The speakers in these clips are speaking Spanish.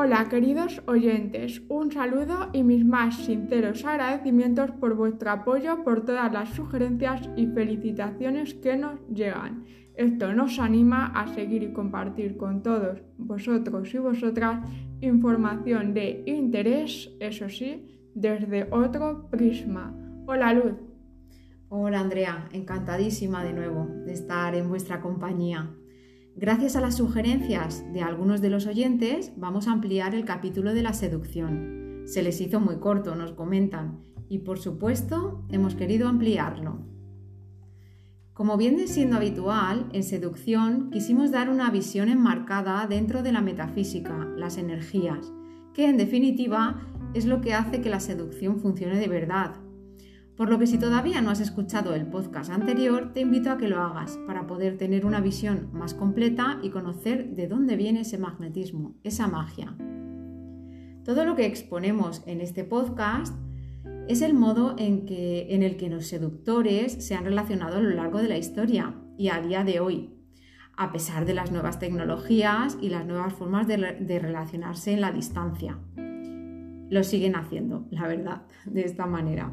Hola queridos oyentes, un saludo y mis más sinceros agradecimientos por vuestro apoyo, por todas las sugerencias y felicitaciones que nos llegan. Esto nos anima a seguir y compartir con todos vosotros y vosotras información de interés, eso sí, desde otro prisma. Hola Luz. Hola Andrea, encantadísima de nuevo de estar en vuestra compañía. Gracias a las sugerencias de algunos de los oyentes, vamos a ampliar el capítulo de la seducción. Se les hizo muy corto, nos comentan, y por supuesto hemos querido ampliarlo. Como viene siendo habitual, en seducción quisimos dar una visión enmarcada dentro de la metafísica, las energías, que en definitiva es lo que hace que la seducción funcione de verdad, por lo que si todavía no has escuchado el podcast anterior, te invito a que lo hagas para poder tener una visión más completa y conocer de dónde viene ese magnetismo, esa magia. Todo lo que exponemos en este podcast es el modo en, que, en el que los seductores se han relacionado a lo largo de la historia y a día de hoy, a pesar de las nuevas tecnologías y las nuevas formas de relacionarse en la distancia. Lo siguen haciendo, la verdad, de esta manera.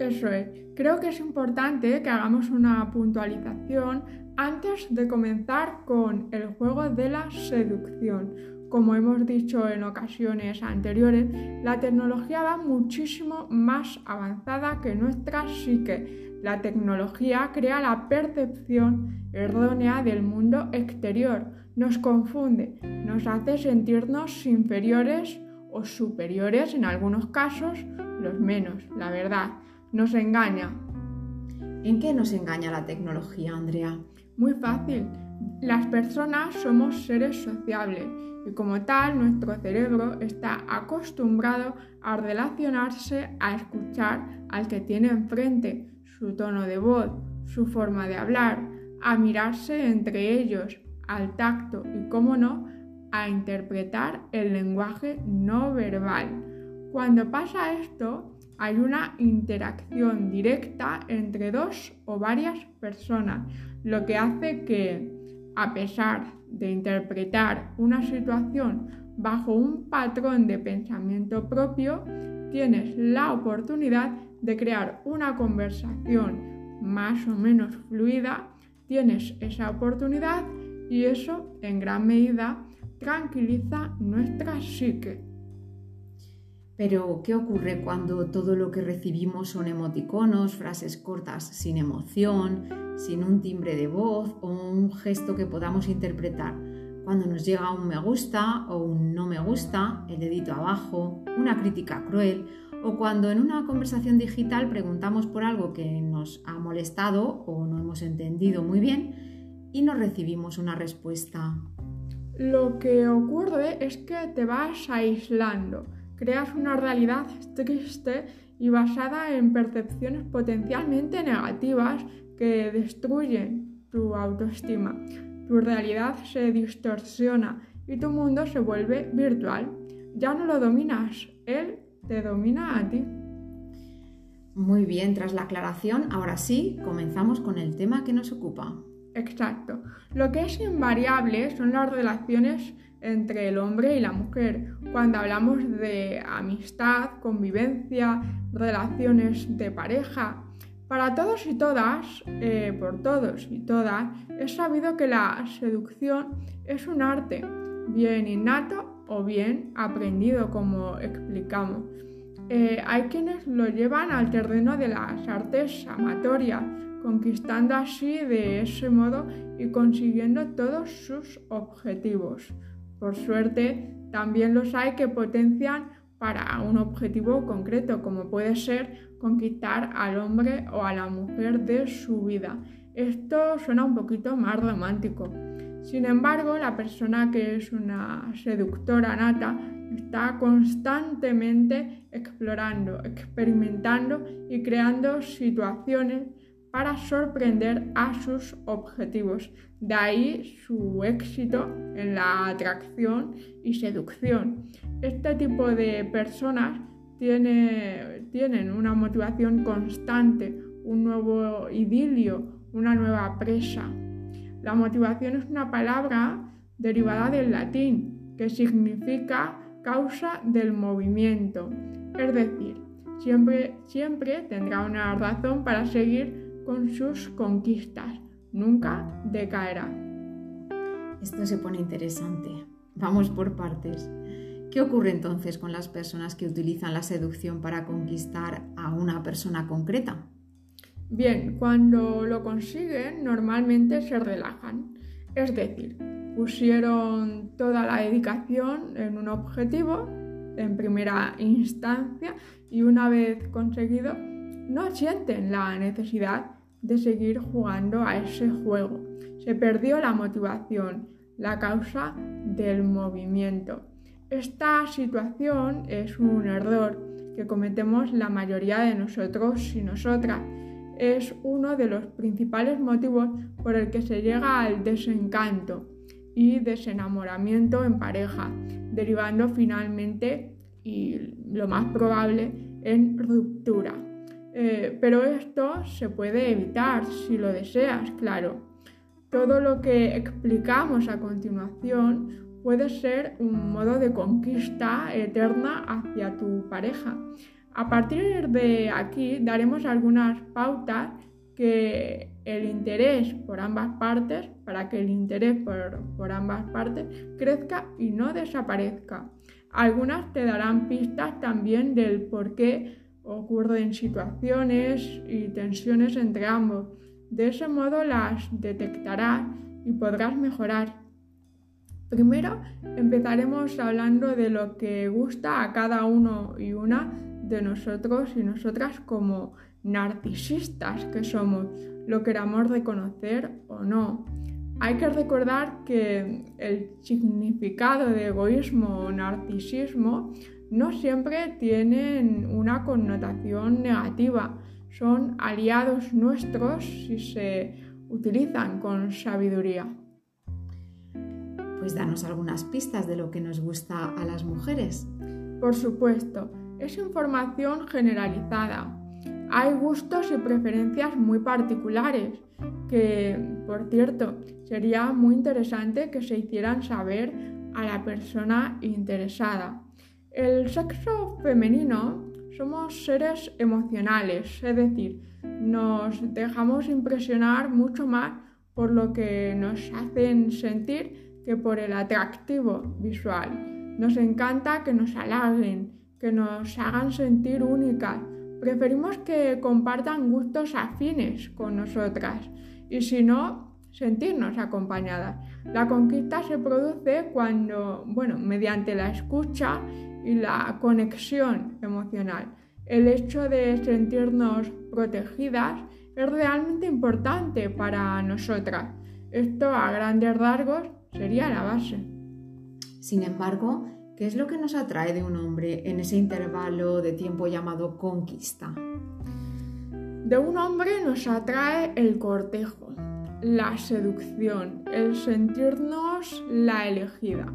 Eso es. Creo que es importante que hagamos una puntualización antes de comenzar con el juego de la seducción. Como hemos dicho en ocasiones anteriores, la tecnología va muchísimo más avanzada que nuestra psique. La tecnología crea la percepción errónea del mundo exterior, nos confunde, nos hace sentirnos inferiores o superiores en algunos casos, los menos, la verdad nos engaña. ¿En qué nos engaña la tecnología, Andrea? Muy fácil. Las personas somos seres sociables y como tal nuestro cerebro está acostumbrado a relacionarse, a escuchar al que tiene enfrente, su tono de voz, su forma de hablar, a mirarse entre ellos, al tacto y, como no, a interpretar el lenguaje no verbal. Cuando pasa esto, hay una interacción directa entre dos o varias personas, lo que hace que, a pesar de interpretar una situación bajo un patrón de pensamiento propio, tienes la oportunidad de crear una conversación más o menos fluida, tienes esa oportunidad y eso en gran medida tranquiliza nuestra psique. Pero, ¿qué ocurre cuando todo lo que recibimos son emoticonos, frases cortas sin emoción, sin un timbre de voz o un gesto que podamos interpretar? Cuando nos llega un me gusta o un no me gusta, el dedito abajo, una crítica cruel, o cuando en una conversación digital preguntamos por algo que nos ha molestado o no hemos entendido muy bien y no recibimos una respuesta. Lo que ocurre es que te vas aislando creas una realidad triste y basada en percepciones potencialmente negativas que destruyen tu autoestima. Tu realidad se distorsiona y tu mundo se vuelve virtual. Ya no lo dominas, él te domina a ti. Muy bien, tras la aclaración, ahora sí, comenzamos con el tema que nos ocupa. Exacto. Lo que es invariable son las relaciones entre el hombre y la mujer. Cuando hablamos de amistad, convivencia, relaciones de pareja, para todos y todas, eh, por todos y todas, es sabido que la seducción es un arte, bien innato o bien aprendido, como explicamos. Eh, hay quienes lo llevan al terreno de las artes amatorias, conquistando así de ese modo y consiguiendo todos sus objetivos. Por suerte, también los hay que potencian para un objetivo concreto, como puede ser conquistar al hombre o a la mujer de su vida. Esto suena un poquito más romántico. Sin embargo, la persona que es una seductora nata está constantemente explorando, experimentando y creando situaciones para sorprender a sus objetivos. De ahí su éxito en la atracción y seducción. Este tipo de personas tiene, tienen una motivación constante, un nuevo idilio, una nueva presa. La motivación es una palabra derivada del latín que significa causa del movimiento. Es decir, siempre, siempre tendrá una razón para seguir con sus conquistas. Nunca decaerá. Esto se pone interesante. Vamos por partes. ¿Qué ocurre entonces con las personas que utilizan la seducción para conquistar a una persona concreta? Bien, cuando lo consiguen normalmente se relajan. Es decir, pusieron toda la dedicación en un objetivo en primera instancia y una vez conseguido no sienten la necesidad de seguir jugando a ese juego. Se perdió la motivación, la causa del movimiento. Esta situación es un error que cometemos la mayoría de nosotros y nosotras. Es uno de los principales motivos por el que se llega al desencanto y desenamoramiento en pareja, derivando finalmente, y lo más probable, en ruptura. Eh, pero esto se puede evitar si lo deseas, claro. Todo lo que explicamos a continuación puede ser un modo de conquista eterna hacia tu pareja. A partir de aquí daremos algunas pautas que el interés por ambas partes, para que el interés por, por, ambas partes crezca y no desaparezca. Algunas te darán pistas también del por qué ocurren situaciones y tensiones entre ambos. De ese modo las detectarás y podrás mejorar. Primero empezaremos hablando de lo que gusta a cada uno y una de nosotros y nosotras como narcisistas que somos, lo queramos reconocer o no. Hay que recordar que el significado de egoísmo o narcisismo no siempre tienen una connotación negativa, son aliados nuestros si se utilizan con sabiduría. Pues danos algunas pistas de lo que nos gusta a las mujeres. Por supuesto, es información generalizada. Hay gustos y preferencias muy particulares que, por cierto, sería muy interesante que se hicieran saber a la persona interesada. El sexo femenino somos seres emocionales, es decir, nos dejamos impresionar mucho más por lo que nos hacen sentir que por el atractivo visual. Nos encanta que nos halaguen, que nos hagan sentir únicas. Preferimos que compartan gustos afines con nosotras y si no, sentirnos acompañadas. La conquista se produce cuando, bueno, mediante la escucha y la conexión emocional. El hecho de sentirnos protegidas es realmente importante para nosotras. Esto a grandes rasgos sería la base. Sin embargo, ¿qué es lo que nos atrae de un hombre en ese intervalo de tiempo llamado conquista? De un hombre nos atrae el cortejo, la seducción, el sentirnos la elegida.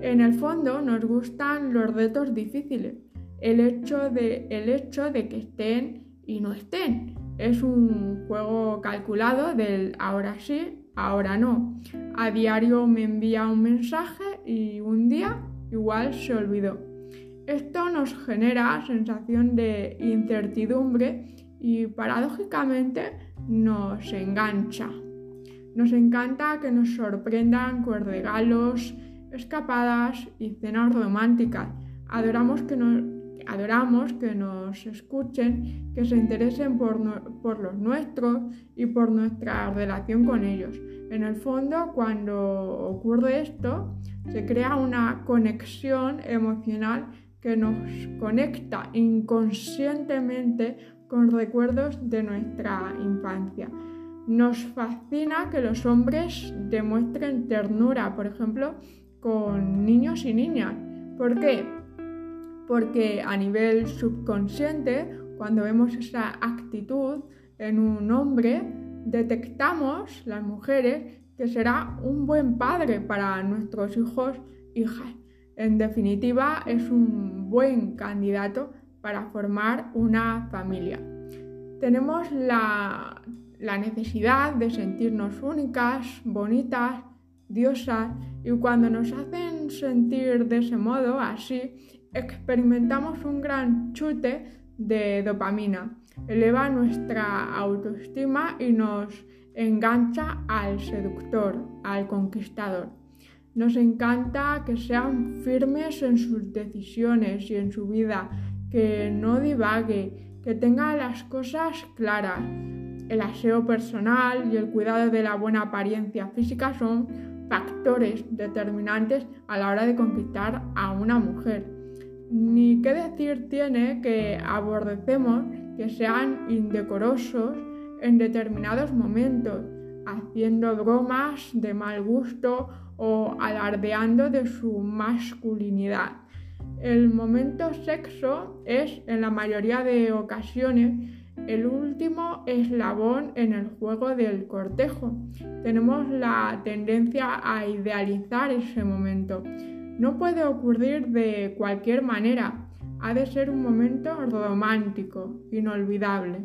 En el fondo nos gustan los retos difíciles, el hecho de, el hecho de que estén y no estén. Es un juego calculado del ahora sí, ahora no. A diario me envía un mensaje y un día igual se olvidó. Esto nos genera sensación de incertidumbre y paradójicamente nos engancha. Nos encanta que nos sorprendan con regalos, escapadas y cenas románticas. Adoramos que nos, adoramos que nos escuchen, que se interesen por, por, los nuestros y por nuestra relación con ellos. En el fondo, cuando ocurre esto, se crea una conexión emocional que nos conecta inconscientemente con recuerdos de nuestra infancia. Nos fascina que los hombres demuestren ternura, por ejemplo, con niños y niñas. ¿Por qué? porque a nivel subconsciente, cuando vemos esa actitud en un hombre, detectamos las mujeres que será un buen padre para nuestros hijos, hijas. En definitiva, es un buen candidato para formar una familia. Tenemos la, la necesidad de sentirnos únicas, bonitas, diosas, y cuando nos hacen sentir de ese modo, así, experimentamos un gran chute de dopamina. Eleva nuestra autoestima y nos engancha al seductor, al conquistador. Nos encanta que sean firmes en sus decisiones y en su vida, que no divague, que tenga las cosas claras. El aseo personal y el cuidado de la buena apariencia física son factores determinantes a la hora de conquistar a una mujer. Ni qué decir tiene que aborrecemos que sean indecorosos en determinados momentos, haciendo bromas de mal gusto o alardeando de su masculinidad. El momento sexo es, en la mayoría de ocasiones, el último eslabón en el juego del cortejo. Tenemos la tendencia a idealizar ese momento. No puede ocurrir de cualquier manera. Ha de ser un momento romántico, inolvidable.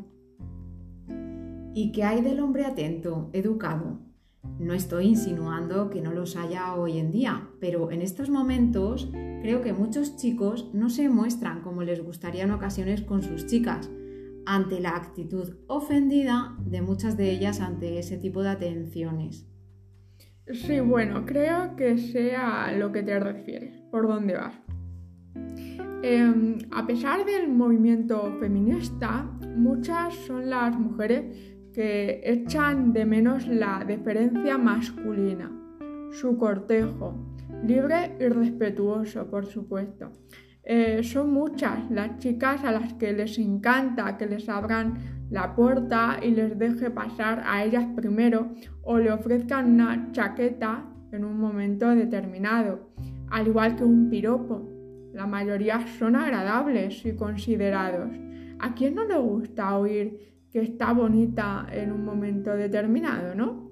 ¿Y qué hay del hombre atento, educado? No estoy insinuando que no los haya hoy en día, pero en estos momentos creo que muchos chicos no se muestran como les gustaría en ocasiones con sus chicas, ante la actitud ofendida de muchas de ellas ante ese tipo de atenciones. Sí, bueno, creo que sea lo que te refieres, por dónde vas. Em, a pesar del movimiento feminista, muchas son las mujeres que echan de menos la deferencia masculina, su cortejo, libre y respetuoso, por supuesto. Eh, son muchas las chicas a las que les encanta que les abran la puerta y les deje pasar a ellas primero o le ofrezcan una chaqueta en un momento determinado, al igual que un piropo. La mayoría son agradables y considerados. ¿A quién no le gusta oír que está bonita en un momento determinado, ¿no?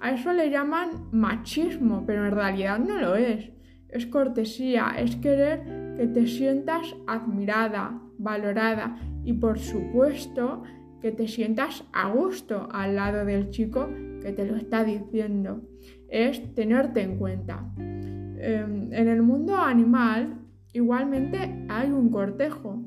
A eso le llaman machismo, pero en realidad no lo es. Es cortesía, es querer que te sientas admirada, valorada y por supuesto que te sientas a gusto al lado del chico que te lo está diciendo. Es tenerte en cuenta. Em, en el mundo animal igualmente hay un cortejo.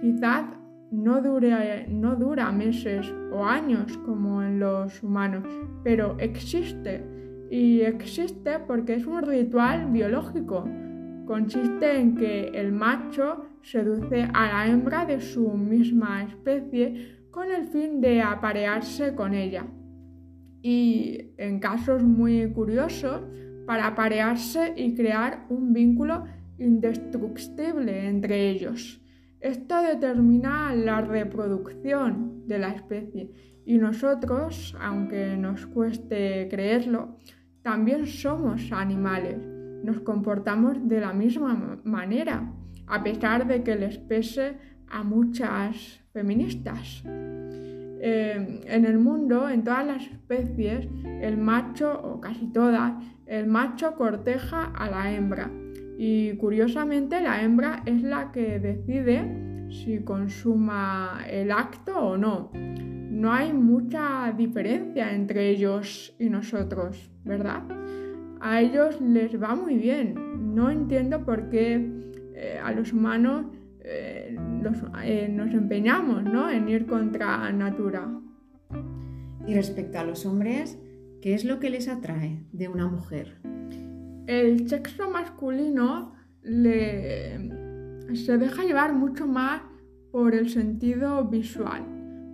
Quizás no, no dura meses o años como en los humanos, pero existe. Y existe porque es un ritual biológico. Consiste en que el macho seduce a la hembra de su misma especie con el fin de aparearse con ella. Y en casos muy curiosos, para aparearse y crear un vínculo indestructible entre ellos. Esto determina la reproducción de la especie y nosotros, aunque nos cueste creerlo, también somos animales. Nos comportamos de la misma manera, a pesar de que les pese a muchas feministas. Eh, en el mundo, en todas las especies, el macho, o casi todas, el macho corteja a la hembra y curiosamente la hembra es la que decide si consuma el acto o no. No hay mucha diferencia entre ellos y nosotros, ¿verdad? A ellos les va muy bien. No entiendo por qué eh, a los humanos eh, eh, nos empeñamos ¿no? en ir contra natura. Y respecto a los hombres, ¿qué es lo que les atrae de una mujer? el sexo masculino se deja llevar mucho más por el sentido visual.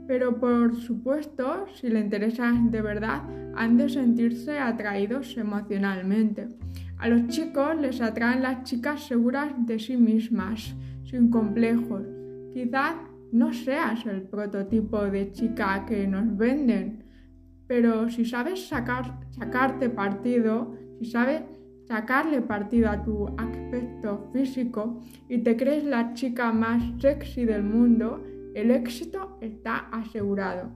Pero por supuesto, si le interesa de verdad, han de sentirse atraídos emocionalmente. A los chicos les atraen las chicas seguras de sí mismas, sin complejos. Quizás no seas el prototipo de chica que nos venden, pero si sabes sacar, sacarte partido, si sabes sacarle partido a tu aspecto físico y te crees la chica más sexy del mundo, el éxito está asegurado.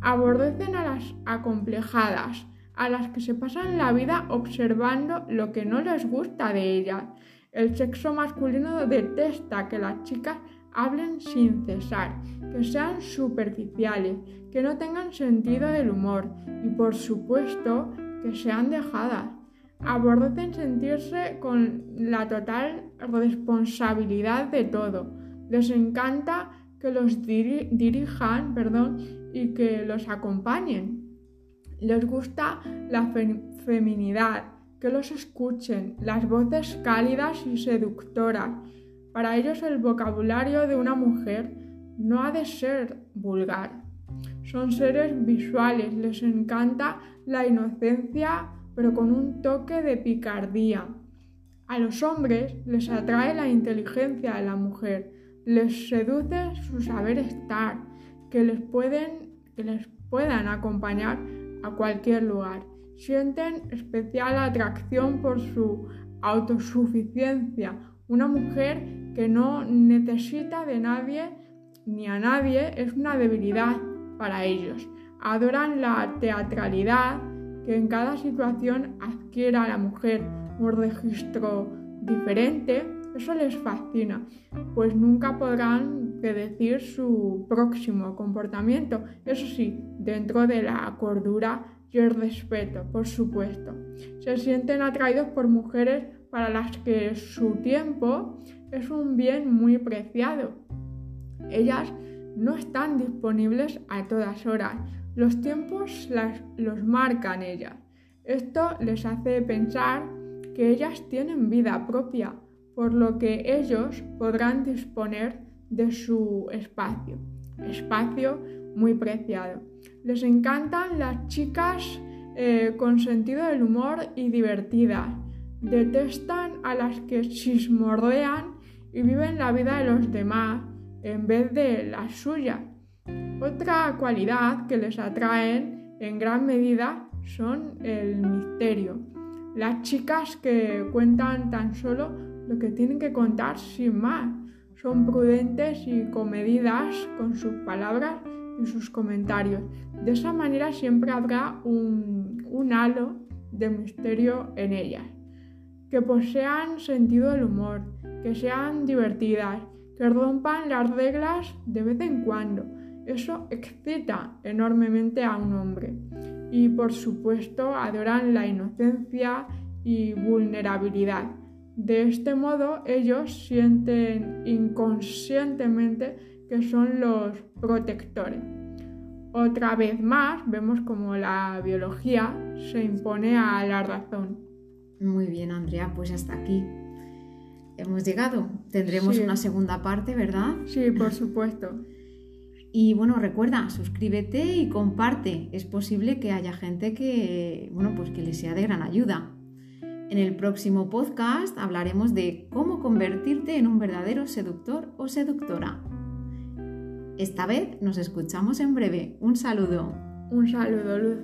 Aborrecen a las acomplejadas, a las que se pasan la vida observando lo que no les gusta de ellas. El sexo masculino detesta que las chicas hablen sin cesar, que sean superficiales, que no tengan sentido del humor y por supuesto que sean dejadas. Aborrecen sentirse con la total responsabilidad de todo. Les encanta que los dirijan perdón, y que los acompañen. Les gusta la feminidad, que los escuchen, las voces cálidas y seductoras. Para ellos el vocabulario de una mujer no ha de ser vulgar. Son seres visuales, les encanta la inocencia, pero con un toque de picardía. A los hombres les atrae la inteligencia de la mujer, les seduce su saber estar, que les, pueden, que les puedan acompañar a cualquier lugar. Sienten especial atracción por su autosuficiencia, una mujer que no necesita de nadie ni a nadie es una debilidad para ellos. Adoran la teatralidad que en cada situación adquiera la mujer un registro diferente. Eso les fascina, pues nunca podrán predecir su próximo comportamiento. Eso sí, dentro de la cordura y el respeto, por supuesto. Se sienten atraídos por mujeres para las que su tiempo es un bien muy preciado. Ellas no están disponibles a todas horas. Los tiempos los marcan ellas. Esto les hace pensar que ellas tienen vida propia, por lo que ellos podrán disponer de su espacio. Espacio muy preciado. Les encantan las chicas eh, con sentido del humor y divertidas. Detestan a las que chismorrean y viven la vida de los demás en vez de la suya. Otra cualidad que les atraen en gran medida son el misterio. Las chicas que cuentan tan solo lo que tienen que contar sin más. Son prudentes y comedidas con sus palabras y sus comentarios. De esa manera siempre habrá un, un halo de misterio en ellas. Que posean sentido del humor, que sean divertidas, que rompan las reglas de vez en cuando. Eso excita enormemente a un hombre. Y por supuesto adoran la inocencia y vulnerabilidad. De este modo ellos sienten inconscientemente que son los protectores. Otra vez más vemos como la biología se impone a la razón. Muy bien, Andrea, pues hasta aquí hemos llegado. Tendremos una segunda parte, ¿verdad? Sí, por supuesto. Y bueno, recuerda, suscríbete y comparte. Es posible que haya gente que, bueno, pues que le sea de gran ayuda. En el próximo podcast hablaremos de cómo convertirte en un verdadero seductor o seductora. Esta vez nos escuchamos en breve. Un saludo. Un saludo, Luz.